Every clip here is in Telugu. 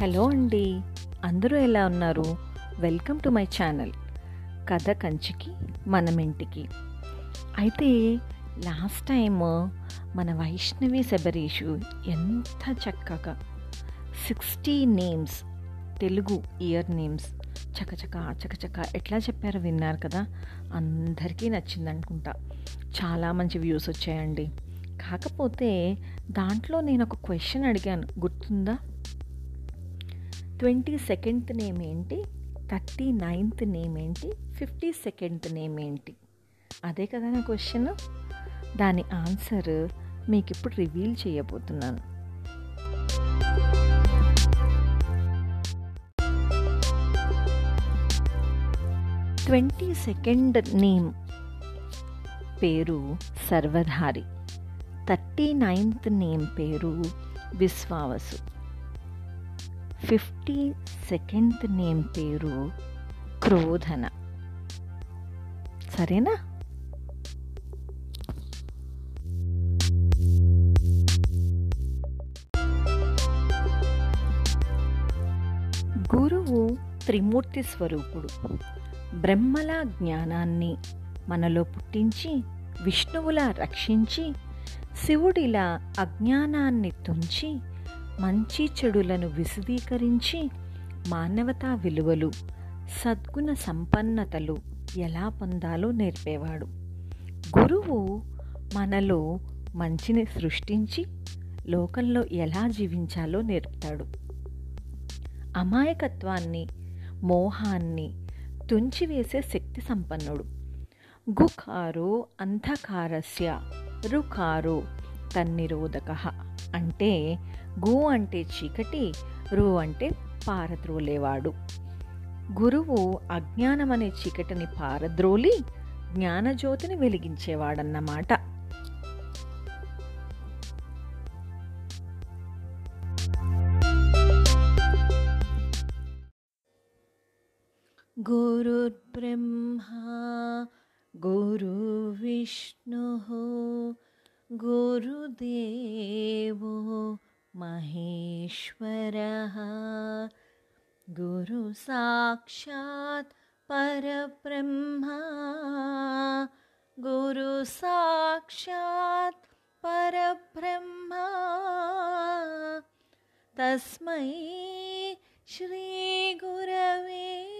హలో అండి. అందరూ ఎలా ఉన్నారు? Welcome to my channel. కథ కంచికి మనం ఇంటికి. అయితే లాస్ట్ టైం మన వైష్ణవి శబరీషు ఎంత చక్కగా sixty names Telugu year names చకచక చకచక ఎట్లా చెప్పారో విన్నారు కదా? అందరికీ నచ్చింది అనుకుంటా చాలా మంచి వ్యూస్ వచ్చాయండి. కాకపోతే దాంట్లో నేను ఒక క్వశ్చన్ అడిగాను. గుర్తుందా? ట్వంటీ సెకండ్ నేమ్ ఏంటి? థర్టీ నైన్త్ నేమ్ ఏంటి? ఫిఫ్టీ సెకండ్ నేమ్ ఏంటి? అదే కదా నా క్వశ్చన్. దాని ఆన్సర్ మీకు ఇప్పుడు రివీల్ చేయబోతున్నాను. ట్వంటీ సెకండ్ నేమ్ పేరు సర్వధారి. థర్టీ నైన్త్ నేమ్ పేరు విశ్వావసు. ఫిఫ్టీ సెకండ్ నేమ్ పేరు క్రోధన. సరేనా? గురువు త్రిమూర్తి స్వరూపుడు. బ్రహ్మల జ్ఞానాన్ని మనలో పుట్టించి విష్ణువులా రక్షించి శివుడిలా అజ్ఞానాన్ని తుంచి మంచి చెడులను విశదీకరించి మానవతా విలువలు సద్గుణ సంపన్నతలు ఎలా పొందాలో నేర్పేవాడు. గురువు మనలో మంచిని సృష్టించి లోకంలో ఎలా జీవించాలో నేర్పుతాడు. అమాయకత్వాన్ని మోహాన్ని తుంచివేసే శక్తి సంపన్నుడు. గుకారో అంధకారస్య రుకారో తన్నిరోధక. అంటే గు అంటే చీకటి రు అంటే పారద్రోలేవాడు. గురువు అజ్ఞానం అనే చీకటిని పారద్రోలి జ్ఞానజ్యోతిని వెలిగించేవాడన్నమాట. గురుర్బ్రహ్మా గురువిష్ణుः गुरुदेवो महेश्वरः। गुरुसाक्षात् परब्रह्मा। गुरुसाक्षात् परब्रह्मा। तस्मै श्रीगुरवे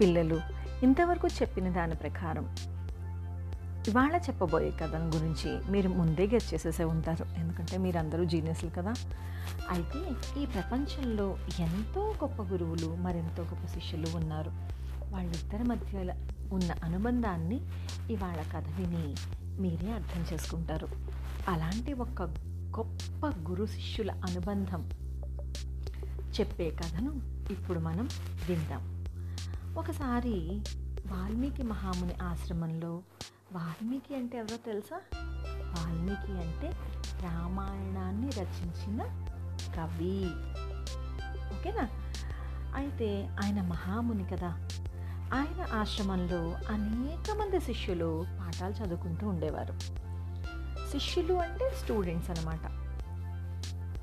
పిల్లలు ఇంతవరకు చెప్పిన దాని ప్రకారం ఇవాళ చెప్పబోయే కథను గురించి మీరు ముందే గెస్ చేసేసే ఉంటారు. ఎందుకంటే మీరందరూ జీనియస్లు కదా. అయితే ఈ ప్రపంచంలో ఎంతో గొప్ప గురువులు మరెంతో గొప్ప శిష్యులు ఉన్నారు. వాళ్ళిద్దరి మధ్య ఉన్న అనుబంధాన్ని ఇవాళ కథ విని మీరే అర్థం చేసుకుంటారు. అలాంటి ఒక గొప్ప గురు శిష్యుల అనుబంధం చెప్పే కథను ఇప్పుడు మనం విందాం. ఒకసారి వాల్మీకి మహాముని ఆశ్రమంలో వాల్మీకి అంటే ఎవరో తెలుసా? వాల్మీకి అంటే రామాయణాన్ని రచించిన కవి. ఓకేనా? అయితే ఆయన మహాముని కదా. ఆయన ఆశ్రమంలో అనేక మంది శిష్యులు పాఠాలు చదువుకుంటూ ఉండేవారు. శిష్యులు అంటే స్టూడెంట్స్ అనమాట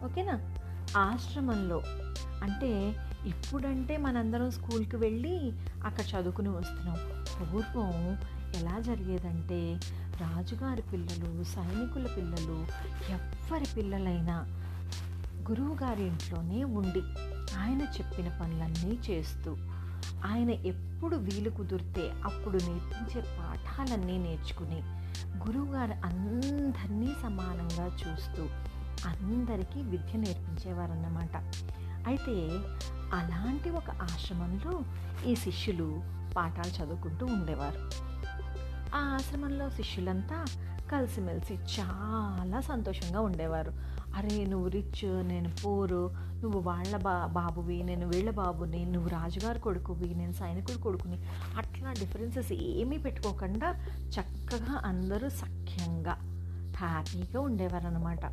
ఓకేనా? ఆశ్రమంలో అంటే ఇప్పుడంటే మనందరం స్కూల్కి వెళ్ళి అక్కడ చదువుకుని వస్తున్నాం. పూర్వం ఎలా జరిగేదంటే రాజుగారి పిల్లలు సైనికుల పిల్లలు ఎవ్వరి పిల్లలైనా గురువుగారి ఇంట్లోనే ఉండి ఆయన చెప్పిన పనులన్నీ చేస్తూ ఆయన ఎప్పుడు వీలు కుదిరితే అప్పుడు నేర్పించే పాఠాలన్నీ నేర్చుకుని గురువుగారు అందరినీ సమానంగా చూస్తూ అందరికీ విద్య నేర్పించేవారన్నమాట. అయితే అలాంటి ఒక ఆశ్రమంలో ఈ శిష్యులు పాఠాలు చదువుకుంటూ ఉండేవారు. ఆ ఆశ్రమంలో శిష్యులంతా కలిసిమెలిసి చాలా సంతోషంగా ఉండేవారు. అరే నువ్వు రిచ్ నేను పూరు నువ్వు వాళ్ళ బా బాబువి నేను వీళ్ళ బాబుని నువ్వు రాజుగారి కొడుకువి నేను సైనికుడి కొడుకుని అట్లా డిఫరెన్సెస్ ఏమీ పెట్టుకోకుండా చక్కగా అందరూ సఖ్యంగా హ్యాపీగా ఉండేవారు అనమాట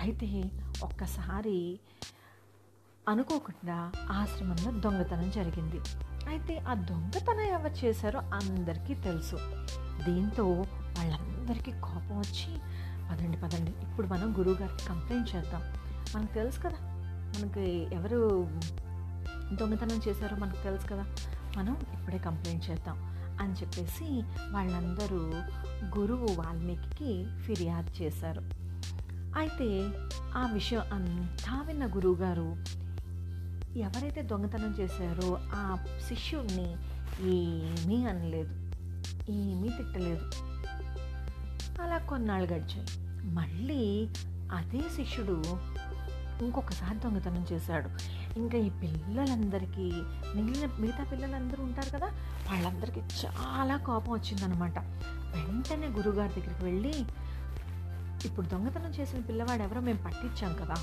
అయితే ఒక్కసారి అనుకోకుండా ఆశ్రమంలో దొంగతనం జరిగింది. అయితే ఆ దొంగతనం ఎవరు చేశారో అందరికీ తెలుసు. దీంతో వాళ్ళందరికీ కోపం వచ్చి పదండి పదండి ఇప్పుడు మనం గురువుగారికి కంప్లైంట్ చేద్దాం. మనకు తెలుసు కదా మనకి ఎవరు దొంగతనం చేశారో మనకు తెలుసు కదా మనం ఇప్పుడే కంప్లైంట్ చేద్దాం. అని చెప్పేసి వాళ్ళందరూ గురువు వాల్మీకి ఫిర్యాదు చేశారు. అయితే ఆ విషయం అంతా విన్న గురువుగారు ఎవరైతే దొంగతనం చేశారో ఆ శిష్యుడిని ఏమీ అనలేదు ఏమీ తిట్టలేదు. అలా కొన్నాళ్ళు గడిచాయి. మళ్ళీ అదే శిష్యుడు ఇంకొకసారి దొంగతనం చేశాడు. ఇంకా ఈ పిల్లలందరికీ మిగిలిన మిగతా పిల్లలందరూ ఉంటారు కదా వాళ్ళందరికీ చాలా కోపం వచ్చిందనమాట. వెంటనే గురుగారి దగ్గరికి వెళ్ళి ఇప్పుడు దొంగతనం చేసిన పిల్లవాడు ఎవరో మేము పట్టించాం కదా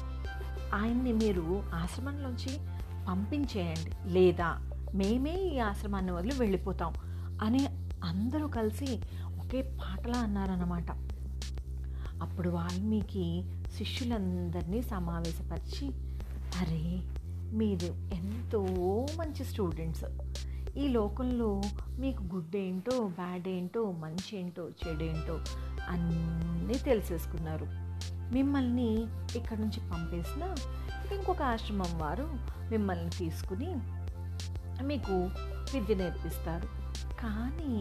ఆయన్ని మీరు ఆశ్రమంలోంచి పంపించేయండి. లేదా మేమే ఈ ఆశ్రమాన్ని వదిలి వెళ్ళిపోతాం అని అందరూ కలిసి ఒకే పాటలా అన్నారన్నమాట. అప్పుడు వాల్మీకి శిష్యులందరినీ సమావేశపరిచి అరే మీరు ఎంతో మంచి స్టూడెంట్స్. ఈ లోకంలో మీకు గుడ్ ఏంటో బ్యాడ్ ఏంటో మంచి ఏంటో చెడేంటో అన్నీ తెలిసేసుకున్నారు. మిమ్మల్ని ఇక్కడ నుంచి పంపేసిన ఇంకొక ఆశ్రమం వారు మిమ్మల్ని తీసుకుని మీకు విద్య నేర్పిస్తారు. కానీ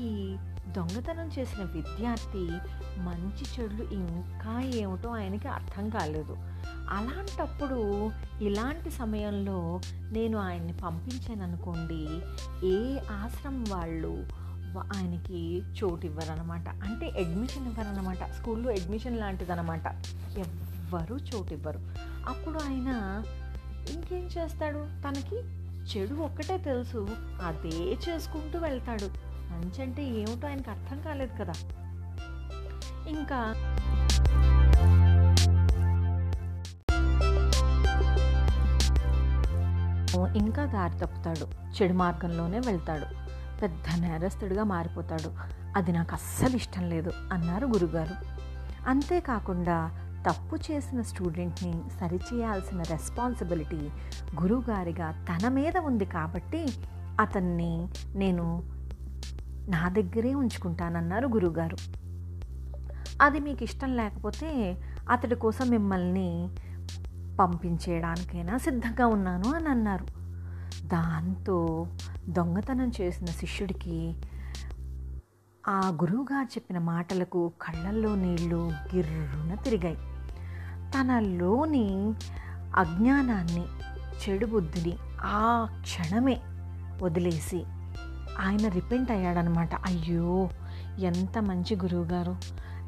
ఈ దొంగతనం చేసిన విద్యార్థి మంచి చెడులు ఇంకా ఏమిటో ఆయనకి అర్థం కాలేదు. అలాంటప్పుడు ఇలాంటి సమయంలో నేను ఆయన్ని పంపించాను అనుకోండి ఏ ఆశ్రమం వాళ్ళు ఆయనకి చోటు ఇవ్వరనమాట అంటే అడ్మిషన్ ఇవ్వరనమాట స్కూల్లో అడ్మిషన్ లాంటిదనమాట ఎవ్వరూ చోటు ఇవ్వరు. అప్పుడు ఆయన ఇంకేం చేస్తాడు? తనకి చెడు ఒక్కటే తెలుసు. అదే చేసుకుంటూ వెళ్తాడు. మంచి అంటే ఏమిటో ఆయనకు అర్థం కాలేదు కదా. ఇంకా ఇంకా దారి తప్పుతాడు. చెడు మార్గంలోనే వెళ్తాడు. పెద్ద నేరస్తుడిగా మారిపోతాడు. అది నాకు అస్సలు ఇష్టం లేదు అన్నారు గురుగారు. అంతేకాకుండా తప్పు చేసిన స్టూడెంట్ని సరిచేయాల్సిన రెస్పాన్సిబిలిటీ గురువుగారిగా తన మీద ఉంది కాబట్టి అతన్ని నేను నా దగ్గరే ఉంచుకుంటానన్నారు గురువుగారు. అది మీకు ఇష్టం లేకపోతే అతడి కోసం మిమ్మల్ని పంపించేయడానికైనా సిద్ధంగా ఉన్నాను అని అన్నారు. దాంతో దొంగతనం చేసిన శిష్యుడికి ఆ గురువుగారు చెప్పిన మాటలకు కళ్ళల్లో నీళ్ళు గిర్రున తిరిగాయి. తనలోని అజ్ఞానాన్ని చెడు బుద్ధిని ఆ క్షణమే వదిలేసి ఆయన రిపెంట్ అయ్యాడనమాట. అయ్యో ఎంత మంచి గురువుగారు.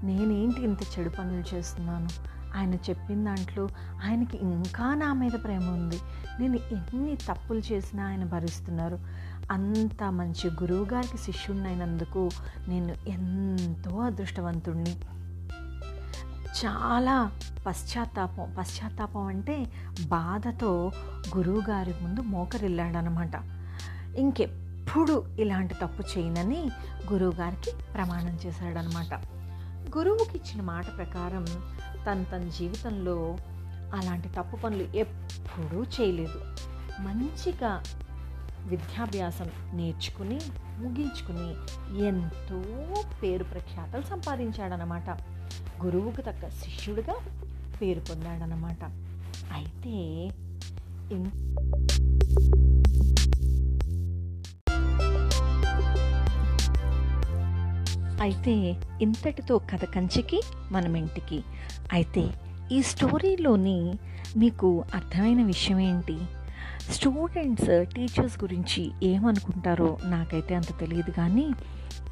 నేనేంటి ఇంత చెడు పనులు చేస్తున్నాను? ఆయన చెప్పిన దాంట్లో ఆయనకి ఇంకా నా మీద ప్రేమ ఉంది. నేను ఎన్ని తప్పులు చేసినా ఆయన భరిస్తున్నారు. అంత మంచి గురువుగారికి శిష్యుడినైనందుకు నేను ఎంతో అదృష్టవంతుణ్ణి. చాలా పశ్చాత్తాపం. పశ్చాత్తాపం అంటే బాధతో గురువుగారి ముందు మోకరిల్లాడనమాట. ఇంకెప్పుడు ఇలాంటి తప్పు చేయనని గురువుగారికి ప్రమాణం చేశాడనమాట. గురువుకి ఇచ్చిన మాట ప్రకారం తన తన జీవితంలో అలాంటి తప్పు పనులు ఎప్పుడూ చేయలేదు. మంచిగా విద్యాభ్యాసం నేర్చుకుని ముగించుకుని ఎంతో పేరు ప్రఖ్యాతలు సంపాదించాడనమాట గురువుకు తగ్గ శిష్యుడిగా పేరు పొందాడనమాట అయితే అయితే ఇంతటితో కథ కంచికి మనం ఇంటికి అయితే ఈ స్టోరీలోని మీకు అర్థమైన విషయం ఏంటి స్టూడెంట్స్ టీచర్స్ గురించి ఏమనుకుంటారో నాకైతే అంత తెలియదు కానీ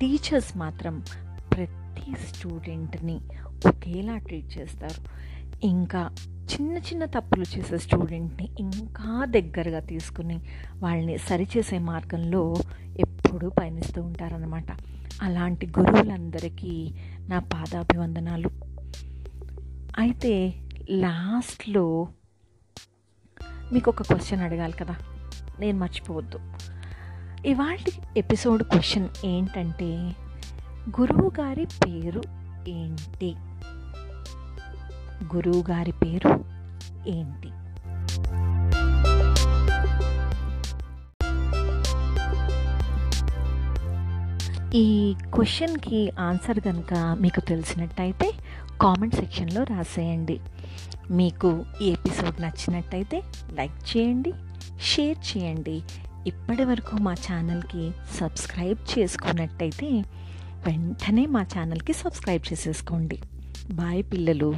టీచర్స్ మాత్రం ప్రతి స్టూడెంట్ని ఒకేలా ట్రీట్ చేస్తారు. ఇంకా చిన్న చిన్న తప్పులు చేసే స్టూడెంట్ని ఇంకా దగ్గరగా తీసుకుని వాళ్ళని సరిచేసే మార్గంలో ఎప్పుడూ పయనిస్తూ ఉంటారనమాట అలాంటి గురువులందరికీ నా పాదాభివందనాలు. అయితే లాస్ట్లో మీకు ఒక క్వశ్చన్ అడగాలి కదా. నేను మర్చిపోవద్దు. ఇవాళ ఎపిసోడ్ క్వశ్చన్ ఏంటంటే గురువు గారి పేరు ఏంటి? గురువు గారి పేరు ఏంటి? ఈ క్వశ్చన్కి ఆన్సర్ కనుక మీకు తెలిసినట్టయితే కామెంట్ సెక్షన్లో రాసేయండి. మీకు ఈ ఎపిసోడ్ నచ్చినట్టయితే లైక్ చేయండి షేర్ చేయండి. ఇప్పటి వరకు మా ఛానల్కి సబ్స్క్రైబ్ చేసుకున్నట్టయితే వెంటనే మా ఛానల్కి సబ్స్క్రైబ్ చేసేసుకోండి. బాయ్ పిల్లలు.